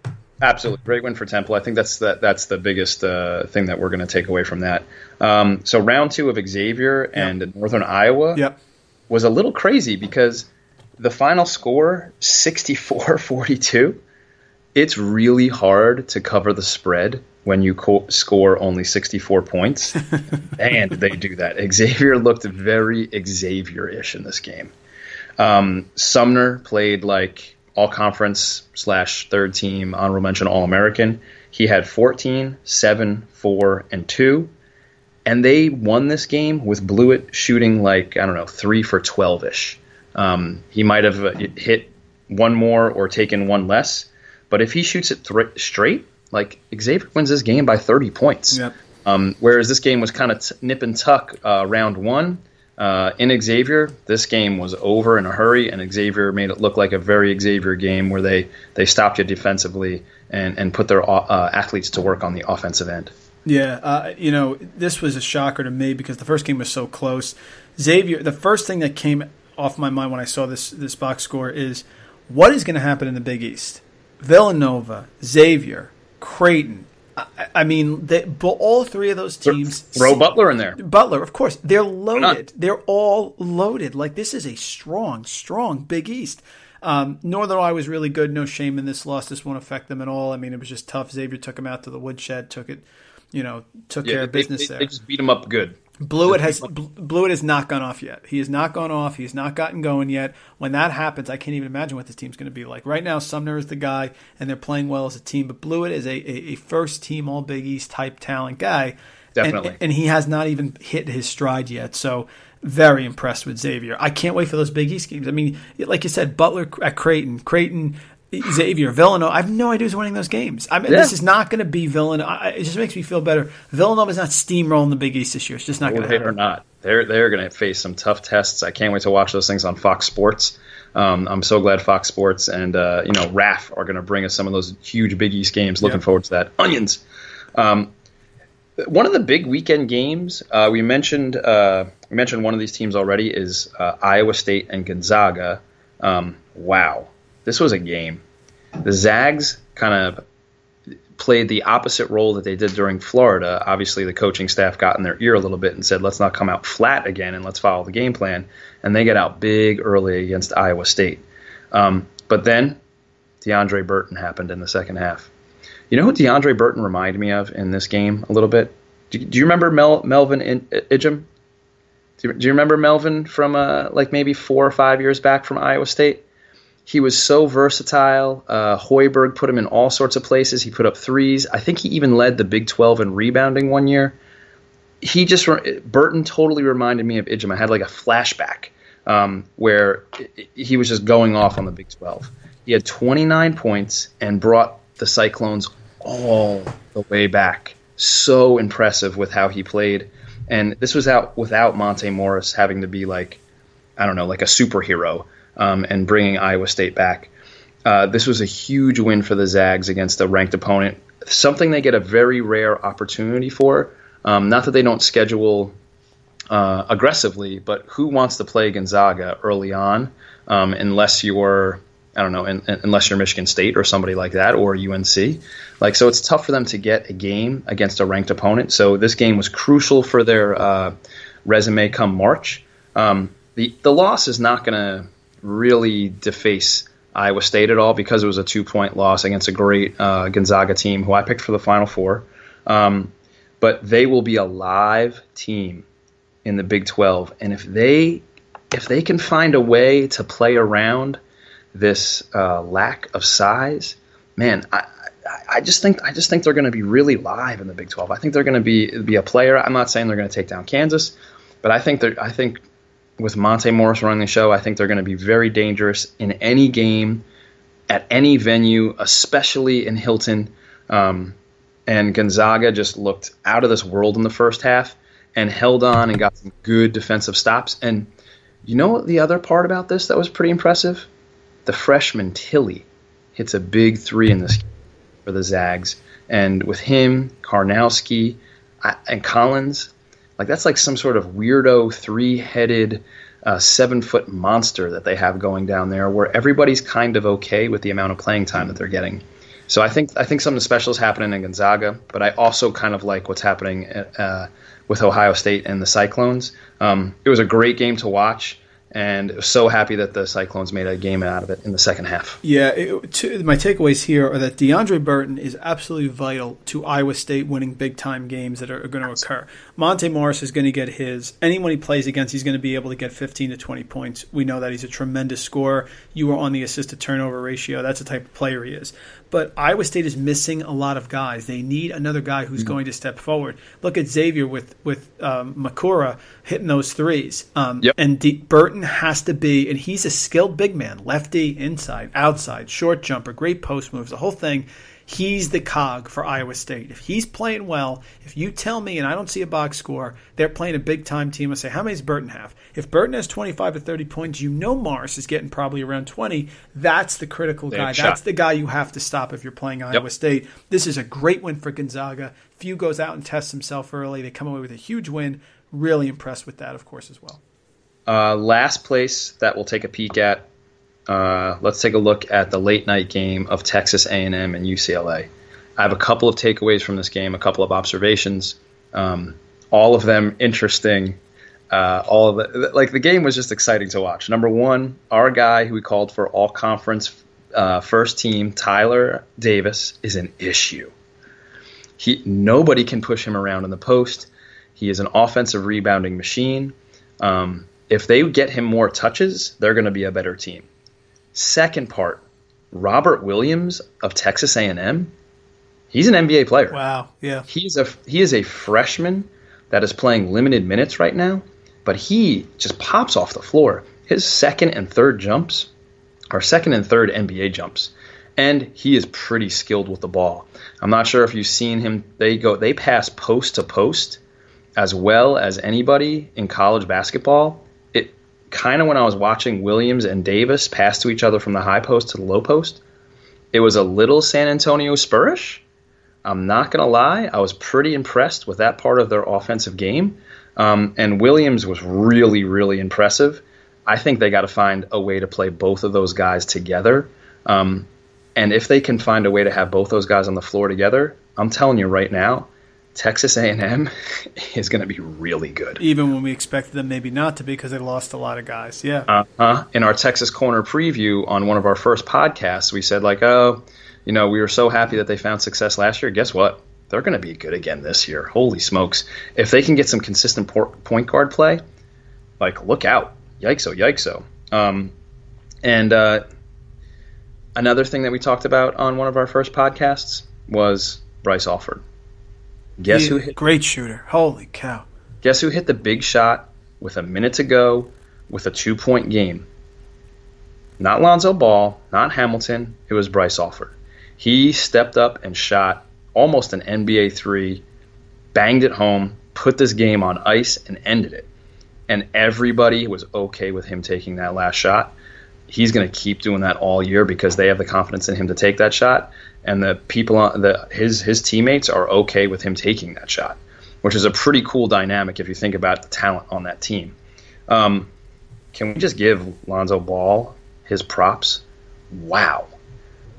S3: Absolutely, great win for Temple. I think that's the, that's the biggest uh, thing that we're going to take away from that. Um, so round two of Xavier and yep. Northern Iowa
S2: yep.
S3: was a little crazy because the final score 64-42. It's really hard to cover the spread when you co- score only 64 points, and they do that. Xavier looked very Xavier-ish in this game. Um, Sumner played like all conference slash third team honorable mention All American. He had 14, 7, 4, and 2. And they won this game with Bluiett shooting like, I don't know, 3 for 12 ish. Um, he might have uh, hit one more or taken one less. But if he shoots it th- straight, like Xavier wins this game by 30 points.
S2: Yep.
S3: Um, whereas this game was kind of t- nip and tuck uh, round one. Uh, in Xavier, this game was over in a hurry, and Xavier made it look like a very Xavier game where they, they stopped you defensively and, and put their uh, athletes to work on the offensive end.
S2: Yeah, uh, you know, this was a shocker to me because the first game was so close. Xavier, the first thing that came off my mind when I saw this this box score is what is going to happen in the Big East? Villanova, Xavier, Creighton, I mean, they, all three of those teams.
S3: Throw Butler in there.
S2: Butler, of course. They're loaded. They're all loaded. Like, this is a strong, strong Big East. Um, Northern Iowa was really good. No shame in this loss. This won't affect them at all. I mean, it was just tough. Xavier took them out to the woodshed, took it, you know, took yeah, care of business
S3: they,
S2: there.
S3: They just beat them up good.
S2: Bluiett has Bluiett has not gone off yet. He has not gone off. He's not gotten going yet. When that happens, I can't even imagine what this team's going to be like. Right now, Sumner is the guy, and they're playing well as a team. But Bluiett is a, a, a first team All Big East type talent guy.
S3: Definitely,
S2: and, and, he has not even hit his stride yet. So very impressed with Xavier. I can't wait for those Big East games. I mean, like you said, Butler at Creighton, Creighton Xavier, Villanova. I have no idea who's winning those games. I mean, yeah. this is not going to be Villanova. It just makes me feel better. Villanova is not steamrolling the Big East this year. It's just not going to happen.
S3: They're not. They're they're going to face some tough tests. I can't wait to watch those things on Fox Sports. Um, I'm so glad Fox Sports and uh, you know RAF are going to bring us some of those huge Big East games. Looking forward to that. Onions. Um, one of the big weekend games uh, we mentioned uh, we mentioned one of these teams already is uh, Iowa State and Gonzaga. Um, wow, this was a game. The Zags kind of played the opposite role that they did during Florida. Obviously, the coaching staff got in their ear a little bit and said, let's not come out flat again and let's follow the game plan. And they get out big early against Iowa State. Um, but then Deonte Burton happened in the second half. You know who Deonte Burton reminded me of in this game a little bit? Do, do you remember Mel, Melvin in? Do you, do you, remember Melvin from uh, like maybe four or five years back from Iowa State? He was so versatile. Uh, Hoiberg put him in all sorts of places. He put up threes. I think he even led the Big 12 in rebounding one year. He just Burton totally reminded me of Ejim. I had like a flashback um, where he was just going off on the Big 12. He had 29 points and brought the Cyclones all the way back. So impressive with how he played. And this was out without Monte Morris having to be like, I don't know, like a superhero um, and bringing Iowa State back. Uh, this was a huge win for the Zags against a ranked opponent, something they get a very rare opportunity for. Um, not that they don't schedule uh, aggressively, but who wants to play Gonzaga early on um, unless you're I don't know, in, in, unless you're Michigan State or somebody like that, or UNC. Like, so it's tough for them to get a game against a ranked opponent. So this game was crucial for their uh, resume come March. Um, the the loss is not going to really deface Iowa State at all because it was a two point loss against a great uh, Gonzaga team who I picked for the Final Four. Um, but they will be a live team in the Big 12, and if they if they can find a way to play around this uh, lack of size, man, I, I just think I just think they're going to be really live in the Big 12. I think they're going to be be a player. I'm not saying they're going to take down Kansas, but I think they're I think with Monte Morris running the show, I think they're going to be very dangerous in any game, at any venue, especially in Hilton. Um, and Gonzaga just looked out of this world in the first half and held on and got some good defensive stops. And you know the other part about this that was pretty impressive? The freshman Tillie hits a big three in this for the Zags. And with him, Karnowski, and Collins, like that's like some sort of weirdo three-headed uh, seven-foot monster that they have going down there, where everybody's kind of okay with the amount of playing time that they're getting. So I think I think something special is happening in Gonzaga, but I also kind of like what's happening uh, with Iowa State and the Cyclones. Um, it was a great game to watch, and so happy that the Cyclones made a game out of it in the second half.
S2: Yeah, it, to, my takeaways here are that Deonte Burton is absolutely vital to Iowa State winning big time games that are, are going to occur. Monte Morris is going to get his. Anyone he plays against, he's going to be able to get 15 to 20 points. We know that he's a tremendous scorer. You were on the assist to turnover ratio. That's the type of player he is. But Iowa State is missing a lot of guys. They need another guy who's mm-hmm. going to step forward. Look at Xavier with with um, Macura hitting those threes. Um, yep. And D- Burton has to be, and he's a skilled big man, lefty, inside, outside, short jumper, great post moves, the whole thing. He's the cog for Iowa State. If he's playing well, if you tell me and I don't see a box score, they're playing a big time team, I say, how many does Burton have? If Burton has 25 to 30 points, you know Morris is getting probably around 20. That's the critical guy. That's the guy you have to stop if you're playing Iowa yep. State. This is a great win for Gonzaga. Few goes out and tests himself early. They come away with a huge win. Really impressed with that, of course, as well.
S3: Uh, last place that we'll take a peek at uh, let's take a look at the late night game of Texas A&M and UCLA. I have a couple of takeaways from this game, a couple of observations, um, all of them interesting. Uh, all of the, like the game was just exciting to watch. Number one, our guy who we called for all conference uh, first team, Tyler Davis, is an issue. He nobody can push him around in the post. He is an offensive rebounding machine. Um, if they get him more touches, they're going to be a better team. Second part, Robert Williams of Texas A&M, he's an NBA player.
S2: Wow, yeah.
S3: He's a he is a freshman that is playing limited minutes right now, but he just pops off the floor. His second and third jumps are second and third NBA jumps. And he is pretty skilled with the ball. I'm not sure if you've seen him. They go they pass post to post as well as anybody in college basketball kind of when I was watching Williams and Davis pass to each other from the high post to the low post, it was a little San Antonio Spurish. I'm not going to lie. I was pretty impressed with that part of their offensive game. Um, and Williams was really, really impressive. I think they got to find a way to play both of those guys together. Um, and if they can find a way to have both those guys on the floor together, I'm telling you right now, Texas A&M is going to be really good.
S2: Even when we expected them maybe not to be because they lost a lot of guys. Yeah.
S3: Uh-huh. In our Texas Corner preview on one of our first podcasts, we said like, "Oh, you know, we were so happy that they found success last year. Guess what? They're going to be good again this year. Holy smokes. If they can get some consistent point guard play, like look out. Yikes, oh, yikes, oh. Um, and uh, another thing that we talked about on one of our first podcasts was Bryce Alford Guess who hit?
S2: Great shooter. Holy cow.
S3: Guess who hit the big shot with a minute to go with a two point game? Not Lonzo Ball, not Hamilton. It was Bryce Alford. He stepped up and shot almost an NBA three, banged it home, put this game on ice, and ended it. And everybody was okay with him taking that last shot. He's going to keep doing that all year because they have the confidence in him to take that shot and the people on the his his teammates are okay with him taking that shot, which is a pretty cool dynamic if you think about the talent on that team. Um, can we just give Lonzo Ball his props? Wow.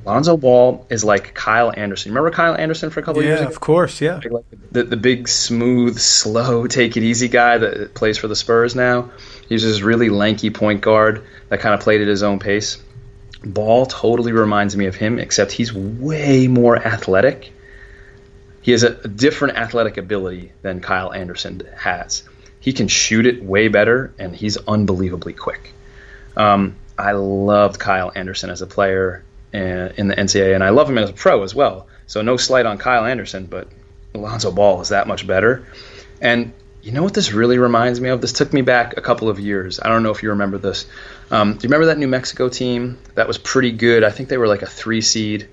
S3: Lonzo Ball is like Kyle Anderson. Remember Kyle Anderson for a couple
S2: yeah,
S3: years ago?
S2: of course, yeah.
S3: Like the, the big, smooth, slow, take it easy guy that plays for the Spurs now. He's this really lanky point guard that kind of played at his own pace. Ball totally reminds me of him, except he's way more athletic. He has a, different athletic ability than Kyle Anderson has. He can shoot it way better, and he's unbelievably quick. Um, I loved Kyle Anderson as a player in the NCAA, and I love him as a pro as well. So no slight on Kyle Anderson, but Alonzo Ball is that much better. And you know what this really reminds me of? This took me back a couple of years. I don't know if you remember this. Um, do you remember that New Mexico team that was pretty good? I think they were like a three seed,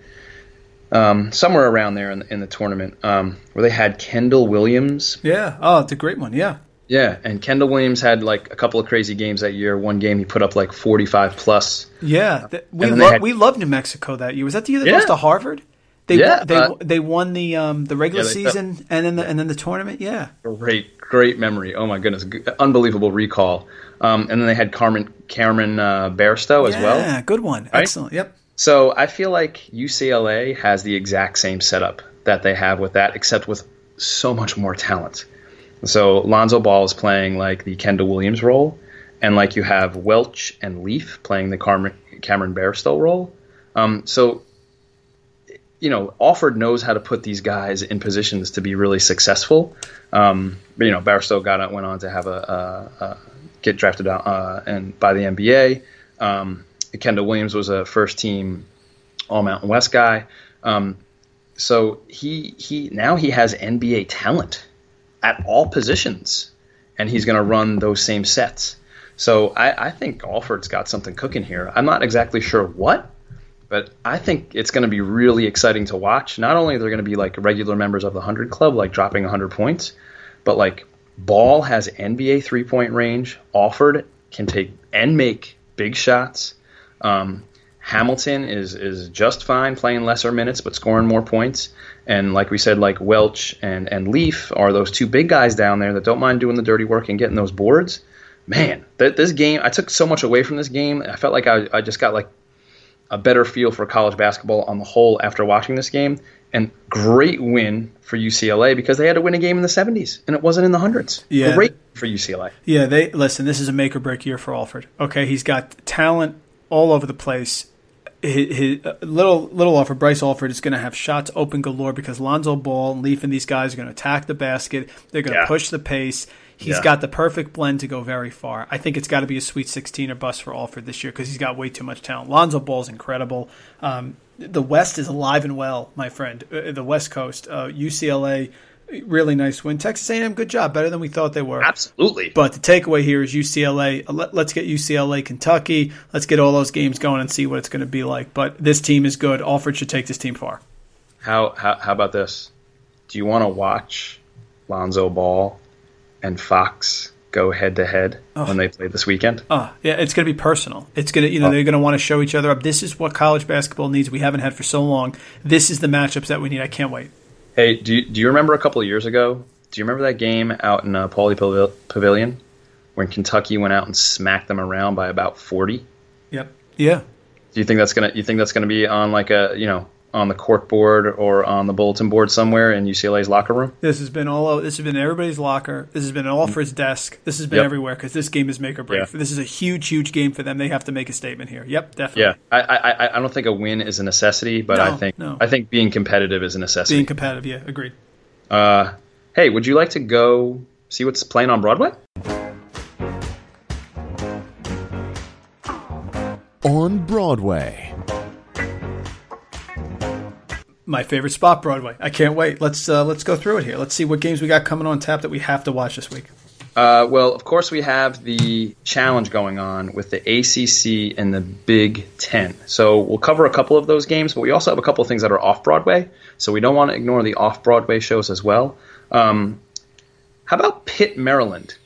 S3: um, somewhere around there in the, in the tournament, um, where they had Kendall Williams.
S2: Yeah. Oh, it's a great one. Yeah.
S3: Yeah, and Kendall Williams had like a couple of crazy games that year. One game he put up like forty-five plus.
S2: Yeah, we lo- had, we loved New Mexico that year. Was that the year they yeah. lost to Harvard? They yeah, they uh, they won the um, the regular yeah, season and then the and then the tournament. Yeah,
S3: great great memory. Oh my goodness, unbelievable recall. Um, and then they had Carmen Cameron uh, Bairstow as
S2: yeah,
S3: well.
S2: Yeah, good one. Right? Excellent. Yep.
S3: So I feel like UCLA has the exact same setup that they have with that, except with so much more talent. So Lonzo Ball is playing like the Kendall Williams role, and like you have Welsh and Leaf playing the Cameron, Cameron Bairstow role. Um, so, you know, Alford knows how to put these guys in positions to be really successful. Um, you know, Bairstow got went on to have a, a, a get drafted out uh, and by the NBA. Um, Kendall Williams was a first team All Mountain West guy. Um, so he he now he has NBA talent at all positions, and he's going to run those same sets. So I, I think Alford's got something cooking here. I'm not exactly sure what, but I think it's going to be really exciting to watch. Not only are they going to be like regular members of the 100 Club, like dropping 100 points, but like Ball has NBA three point range. Alford can take and make big shots. Um, Hamilton is is just fine playing lesser minutes but scoring more points. And like we said, like Welsh and and Leaf are those two big guys down there that don't mind doing the dirty work and getting those boards. Man, th- this game I took so much away from this game. I felt like I, I just got like a better feel for college basketball on the whole after watching this game. And great win for UCLA because they had to win a game in the 70s and it wasn't in the hundreds.
S2: Yeah.
S3: Great for UCLA.
S2: Yeah, they listen. This is a make or break year for Alford. Okay, he's got talent all over the place his, his uh, little little Alford Bryce Alford is going to have shots open galore because Lonzo Ball and Leaf and these guys are going to attack the basket. They're going to
S3: Yeah.
S2: push the pace. He's
S3: Yeah.
S2: got the perfect blend to go very far. I think it's got to be a Sweet 16 or bust for Alford this year because he's got way too much talent. Lonzo Ball's incredible. Um, the West is alive and well, my friend. Uh, the West Coast, uh, UCLA, really nice win. Texas A&M, good job, better than we thought they were.
S3: Absolutely.
S2: But the takeaway here is UCLA. Uh, Let, us get UCLA, Kentucky. Let's get all those games going and see what it's going to be like. But this team is good. Alford should take this team far.
S3: How, how how about this? Do you want to watch Lonzo Ball and Fox go head to head when they play this weekend?
S2: Oh, yeah, it's going to be personal. It's going to, you know, they're going to want to show each other up. This is what college basketball needs. We haven't had for so long. This is the matchups that we need. I can't wait.
S3: Hey, do you, do you remember a couple of years ago? Do you remember that game out in uh, Pauley Pavil- Pavilion when Kentucky went out and smacked them around by about forty?
S2: Yep. Yeah.
S3: Do you think that's gonna you think that's gonna be on like a you know on the court board or on the bulletin board somewhere in UCLA's locker room?
S2: This has been all. This has been everybody's locker. This has been all for his desk. This has been
S3: Yep.
S2: everywhere because this game is make or break.
S3: Yeah.
S2: This is a huge, huge game for them. They have to make a statement here. Yep, definitely.
S3: Yeah, I, I I- I don't think a win is a necessity, but I think
S2: no.
S3: I think being competitive is a necessity.
S2: Being competitive. Yeah, agreed.
S3: Uh, hey, would you like to go see what's playing on Broadway?
S1: On Broadway.
S2: My favorite spot, Broadway. I can't wait. Let's uh, let's go through it here. Let's see what games we got coming on tap that we have to watch this week.
S3: Uh, well, of course, we have the challenge going on with the ACC and the Big Ten. So we'll cover a couple of those games, but we also have a couple of things that are off Broadway. So we don't want to ignore the off Broadway shows as well. Um, how about Pitt, Maryland?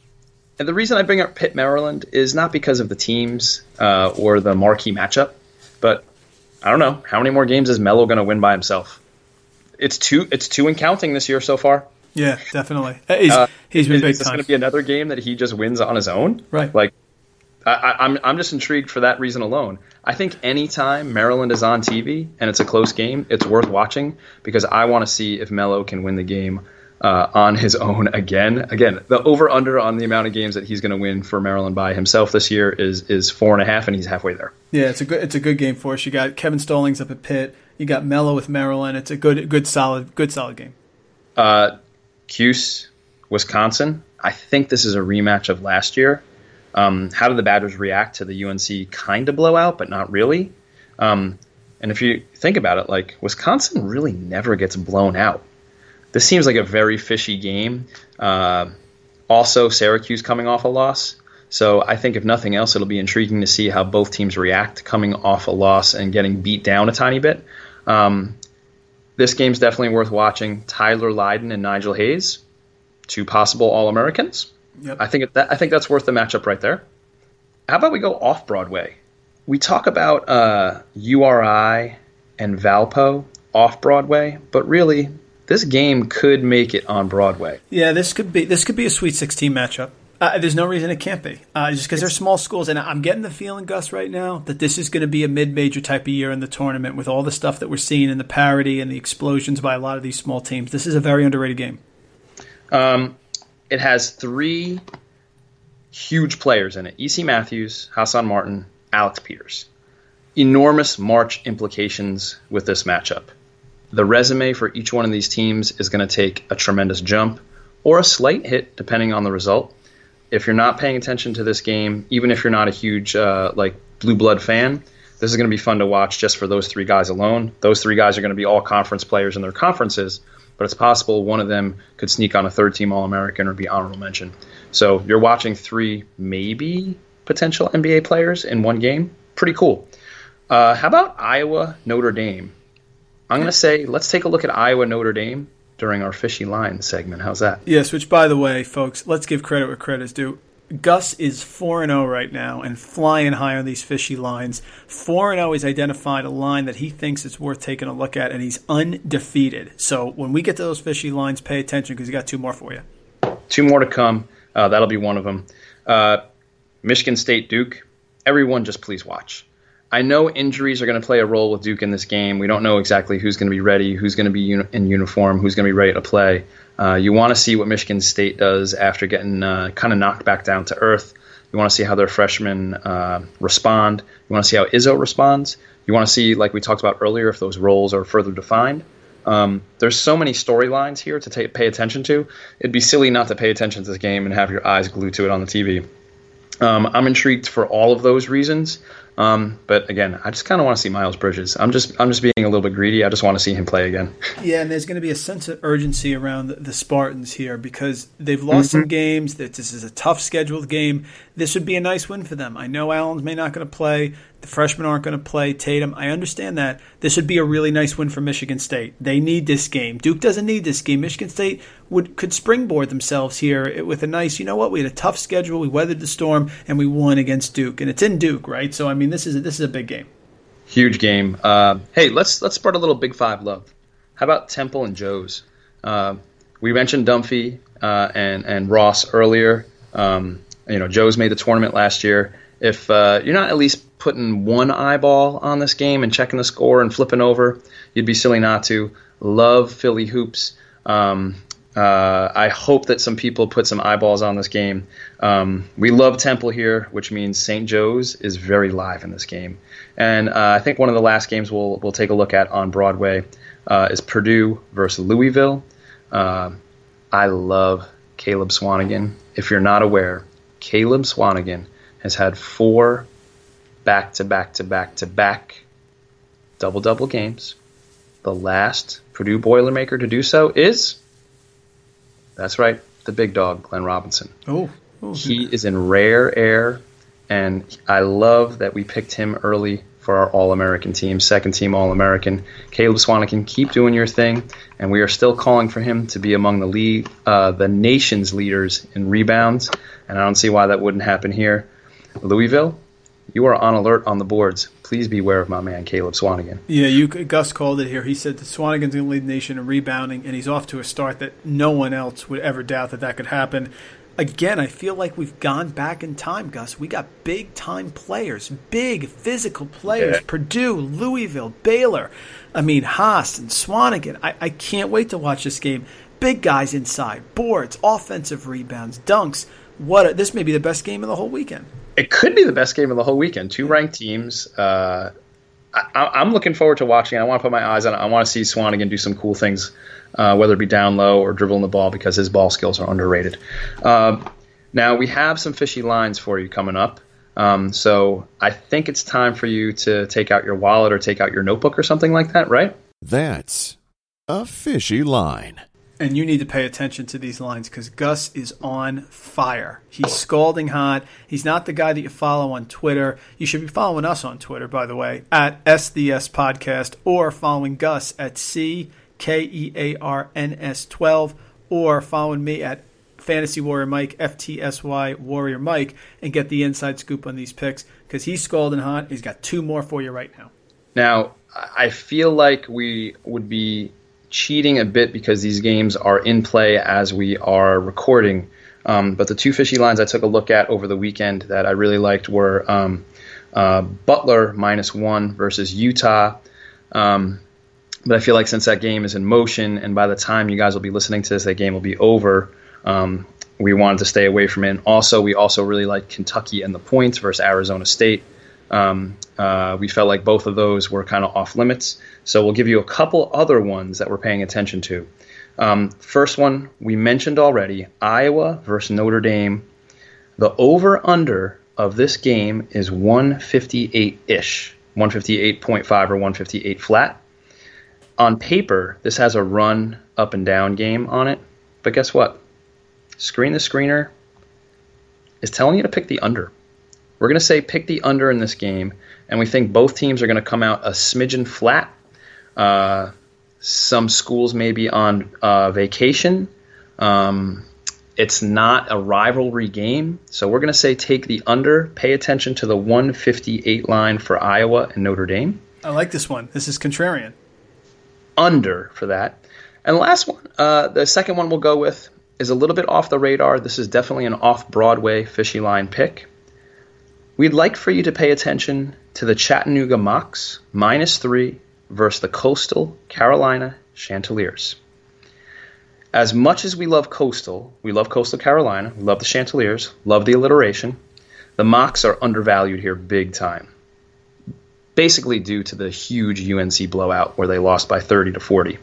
S3: And the reason I bring up Pitt, Maryland is not because of the teams uh, or the marquee matchup, but I don't know how many more games is Melo going to win by himself. It's two. It's two and counting this year so far.
S2: Yeah, definitely. Uh, He's,
S3: Uh,
S2: he's been
S3: is,
S2: big
S3: is this going to be another game that he just wins on his own?
S2: Right.
S3: Like, I, I, I'm I'm just intrigued for that reason alone. I think anytime Maryland is on TV and it's a close game, it's worth watching because I want to see if Melo can win the game uh, on his own again. Again, the over under on the amount of games that he's going to win for Maryland by himself this year is is four and a half, and he's halfway there.
S2: yeah, it's a good it's a good game for us. You got Kevin Stallings up at Pitt. You got Melo with Maryland. It's a good good solid good solid game.
S3: Uh, Cuse, Wisconsin. I think this is a rematch of last year. Um, how did the Badgers react to the UNC kind of blowout, but not really? Um, and if you think about it, like Wisconsin really never gets blown out. This seems like a very fishy game. Uh, also, Syracuse coming off a loss. So I think if nothing else, it'll be intriguing to see how both teams react coming off a loss and getting beat down a tiny bit. Um, this game's definitely worth watching. Tyler Lydon and Nigel Hayes, two possible All Americans.
S2: Yep.
S3: I think that, I think that's worth the matchup right there. How about we go off Broadway? We talk about uh, URI and Valpo off Broadway, but really, this game could make it on Broadway.
S2: Yeah, this could be this could be a Sweet 16 matchup. Uh, there's no reason it can't be, uh, just because they're small schools, and I'm getting the feeling, Gus, right now that this is going to be a mid-major type of year in the tournament with all the stuff that we're seeing in the parity and the explosions by a lot of these small teams. This is a very underrated game.
S3: Um, it has three huge players in it EC Matthews, Hassan Martin, Alec Peters. Enormous March implications with this matchup. The resume for each one of these teams is going to take a tremendous jump or a slight hit, depending on the result. If you're not paying attention to this game, even if you're not a huge uh, like blue blood fan, this is going to be fun to watch just for those three guys alone. Those three guys are going to be all conference players in their conferences, but it's possible one of them could sneak on a third team All American or be honorable mention. So you're watching three maybe potential NBA players in one game. Pretty cool. Uh, how about Iowa Notre Dame? I'm going to say let's take a look at Iowa Notre Dame during our fishy line segment. How's that?
S2: Yes, which by the way, folks, let's give credit where credit's due. Gus is 4 0 right now and flying high on these fishy lines. 4 0 he's identified a line that he thinks is worth taking a look at, and he's undefeated. So when we get to those fishy lines, pay attention because he got two more for you.
S3: Two more to come. Uh, that'll be one of them. Uh, Michigan State Duke. Everyone just please watch. I know injuries are going to play a role with Duke in this game. We don't know exactly who's going to be ready, who's going to be uni- in uniform, who's going to be ready to play. Uh, you want to see what Michigan State does after getting uh, kind of knocked back down to earth. You want to see how their freshmen uh, respond. You want to see how Izzo responds. You want to see, like we talked about earlier, if those roles are further defined. Um, there's so many storylines here to t- pay attention to. It'd be silly not to pay attention to this game and have your eyes glued to it on the TV. Um, I'm intrigued for all of those reasons. Um, but again, I just kind of want to see Miles Bridges. I'm just I'm just being a little bit greedy. I just want to see him play again.
S2: Yeah, and there's going to be a sense of urgency around the, Spartans here because they've lost mm-hmm. some games. That this is a tough scheduled game. This would be a nice win for them. I know Allen's may not going to play. The freshmen aren't going to play. Tatum, I understand that. This would be a really nice win for Michigan State. They need this game. Duke doesn't need this game. Michigan State would could springboard themselves here with a nice. You know what? We had a tough schedule. We weathered the storm and we won against Duke, and it's in Duke, right? So I mean, this is a, this is a big game.
S3: Huge game. Uh, hey, let's let's spread a little Big Five love. How about Temple and Joe's? Uh, we mentioned Dunphy uh, and and Ross earlier. Um, you know, Joe's made the tournament last year. If uh, you're not at least putting one eyeball on this game and checking the score and flipping over. You'd be silly not to. Love Philly hoops. Um, uh, I hope that some people put some eyeballs on this game. Um, we love Temple here, which means St. Joe's is very live in this game. And uh, I think one of the last games we'll, we'll take a look at on Broadway uh, is Purdue versus Louisville. Uh, I love Caleb Swanigan. If you're not aware, Caleb Swanigan has had four back to back to back to back double double games. The last Purdue Boilermaker to do so is that's right, the big dog, Glenn Robinson.
S2: Oh,
S3: oh he is in rare air, and I love that we picked him early for our All American team, second team All American. Caleb Swanigan, keep doing your thing, and we are still calling for him to be among the lead, uh, the nation's leaders in rebounds, and I don't see why that wouldn't happen here. Louisville, you are on alert on the boards. Please beware of my man Caleb Swanigan.
S2: Yeah, you Gus called it here. He said that Swanigan's going to lead the nation in rebounding, and he's off to a start that no one else would ever doubt that that could happen. Again, I feel like we've gone back in time, Gus. We got big time players, big physical players. Yeah. Purdue, Louisville, Baylor. I mean, Haas and Swanigan. I, I can't wait to watch this game. Big guys inside, boards, offensive rebounds, dunks. What a, this may be the best game of the whole weekend
S3: it could be the best game of the whole weekend. Two ranked teams. Uh, I, am looking forward to watching. I want to put my eyes on it. I want to see Swanigan do some cool things, uh, whether it be down low or dribbling the ball, because his ball skills are underrated. Uh, now we have some fishy lines for you coming up. Um, so I think it's time for you to take out your wallet or take out your notebook or something like that, right?
S1: That's a fishy line
S2: and you need to pay attention to these lines because Gus is on fire. He's scalding hot. He's not the guy that you follow on Twitter. You should be following us on Twitter, by the way, at SDS Podcast, or following Gus at C K E A R N S 12, or following me at Fantasy Warrior Mike, F T S Y Warrior Mike, and get the inside scoop on these picks because he's scalding hot. He's got two more for you right now.
S3: Now, I feel like we would be cheating a bit because these games are in play as we are recording. Um, but the two fishy lines I took a look at over the weekend that I really liked were um, uh, Butler minus one versus Utah. Um, but I feel like since that game is in motion, and by the time you guys will be listening to this, that game will be over. Um, we wanted to stay away from it. And also, we also really like Kentucky and the points versus Arizona State. Um, uh, we felt like both of those were kind of off limits. So we'll give you a couple other ones that we're paying attention to. Um, first one we mentioned already Iowa versus Notre Dame. The over under of this game is 158 ish, 158.5 or 158 flat. On paper, this has a run up and down game on it. But guess what? Screen the Screener is telling you to pick the under. We're going to say pick the under in this game, and we think both teams are going to come out a smidgen flat. Uh, some schools may be on uh, vacation. Um, it's not a rivalry game, so we're going to say take the under. Pay attention to the 158 line for Iowa and Notre Dame.
S2: I like this one. This is contrarian.
S3: Under for that. And the last one, uh, the second one we'll go with is a little bit off the radar. This is definitely an off Broadway fishy line pick. We'd like for you to pay attention to the Chattanooga Mocs minus three versus the Coastal Carolina Chanticleers. As much as we love Coastal, we love Coastal Carolina, we love the Chanticleers, love the alliteration, the Mocs are undervalued here big time. Basically, due to the huge UNC blowout where they lost by 30 to 40.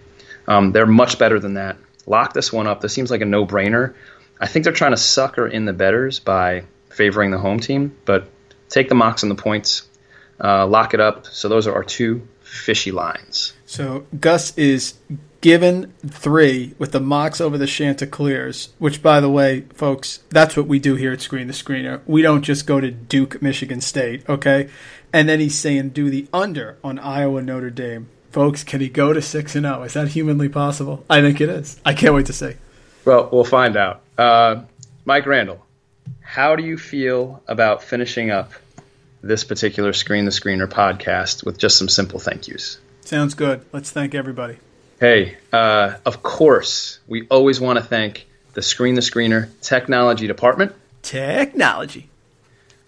S3: Um, they're much better than that. Lock this one up. This seems like a no brainer. I think they're trying to sucker in the bettors by favoring the home team, but take the Mocs and the points, uh, lock it up. So those are our two fishy lines.
S2: So Gus is given three with the Mocs over the Chanticleers, which, by the way, folks, that's what we do here at Screen the Screener. We don't just go to Duke, Michigan State, okay? And then he's saying do the under on Iowa, Notre Dame. Folks, can he go to 6 and 0? Is that humanly possible? I think it is. I can't wait to see.
S3: Well, we'll find out. Uh, Mike Randle, how do you feel about finishing up this particular Screen the Screener podcast with just some simple thank yous?
S2: Sounds good. Let's thank everybody.
S3: Hey, uh, of course, we always want to thank the Screen the Screener Technology Department.
S2: Technology.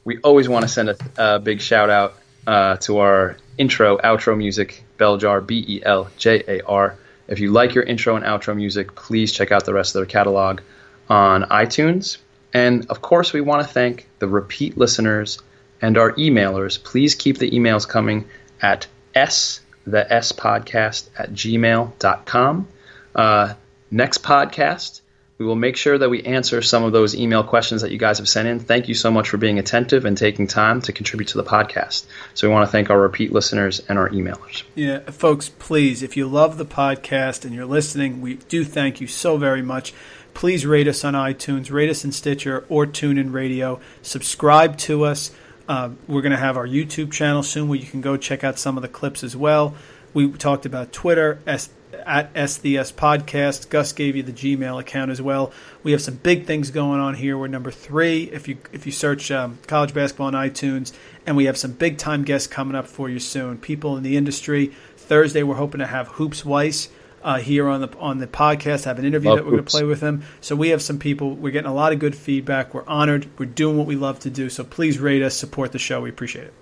S3: We always want to send a, a big shout out uh, to our intro, outro music, Beljar, B E L J A R. If you like your intro and outro music, please check out the rest of their catalog on iTunes. And of course, we want to thank the repeat listeners and our emailers. Please keep the emails coming at s the s podcast at gmail.com. Uh, next podcast, we will make sure that we answer some of those email questions that you guys have sent in. Thank you so much for being attentive and taking time to contribute to the podcast. So we want to thank our repeat listeners and our emailers.
S2: Yeah, folks, please, if you love the podcast and you're listening, we do thank you so very much. Please rate us on iTunes, rate us in Stitcher or TuneIn Radio. Subscribe to us. Uh, we're going to have our YouTube channel soon where you can go check out some of the clips as well. We talked about Twitter, S- at SDS Podcast. Gus gave you the Gmail account as well. We have some big things going on here. We're number three if you if you search um, college basketball on iTunes, and we have some big time guests coming up for you soon. People in the industry. Thursday, we're hoping to have Hoops Weiss. Uh, here on the on the podcast, have an interview
S3: Love
S2: that we're going to play with him. So we have some people. We're getting a lot of good feedback. We're honored. We're doing what we love to do. So please rate us, support the show. We appreciate it.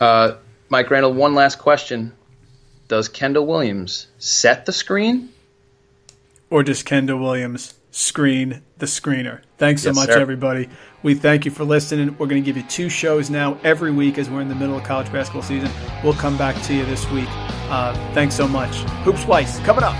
S3: Uh, Mike Randle, one last question. Does Kendall Williams set the screen?
S2: or does Kendall Williams screen the screener. Thanks so
S3: Yes,
S2: much,
S3: sir.
S2: everybody. We thank you for listening. We're going to give you two shows now every week as we're in the middle of college basketball season. We'll come back to you this week. Uh, thanks so much. Hoops Weiss coming up.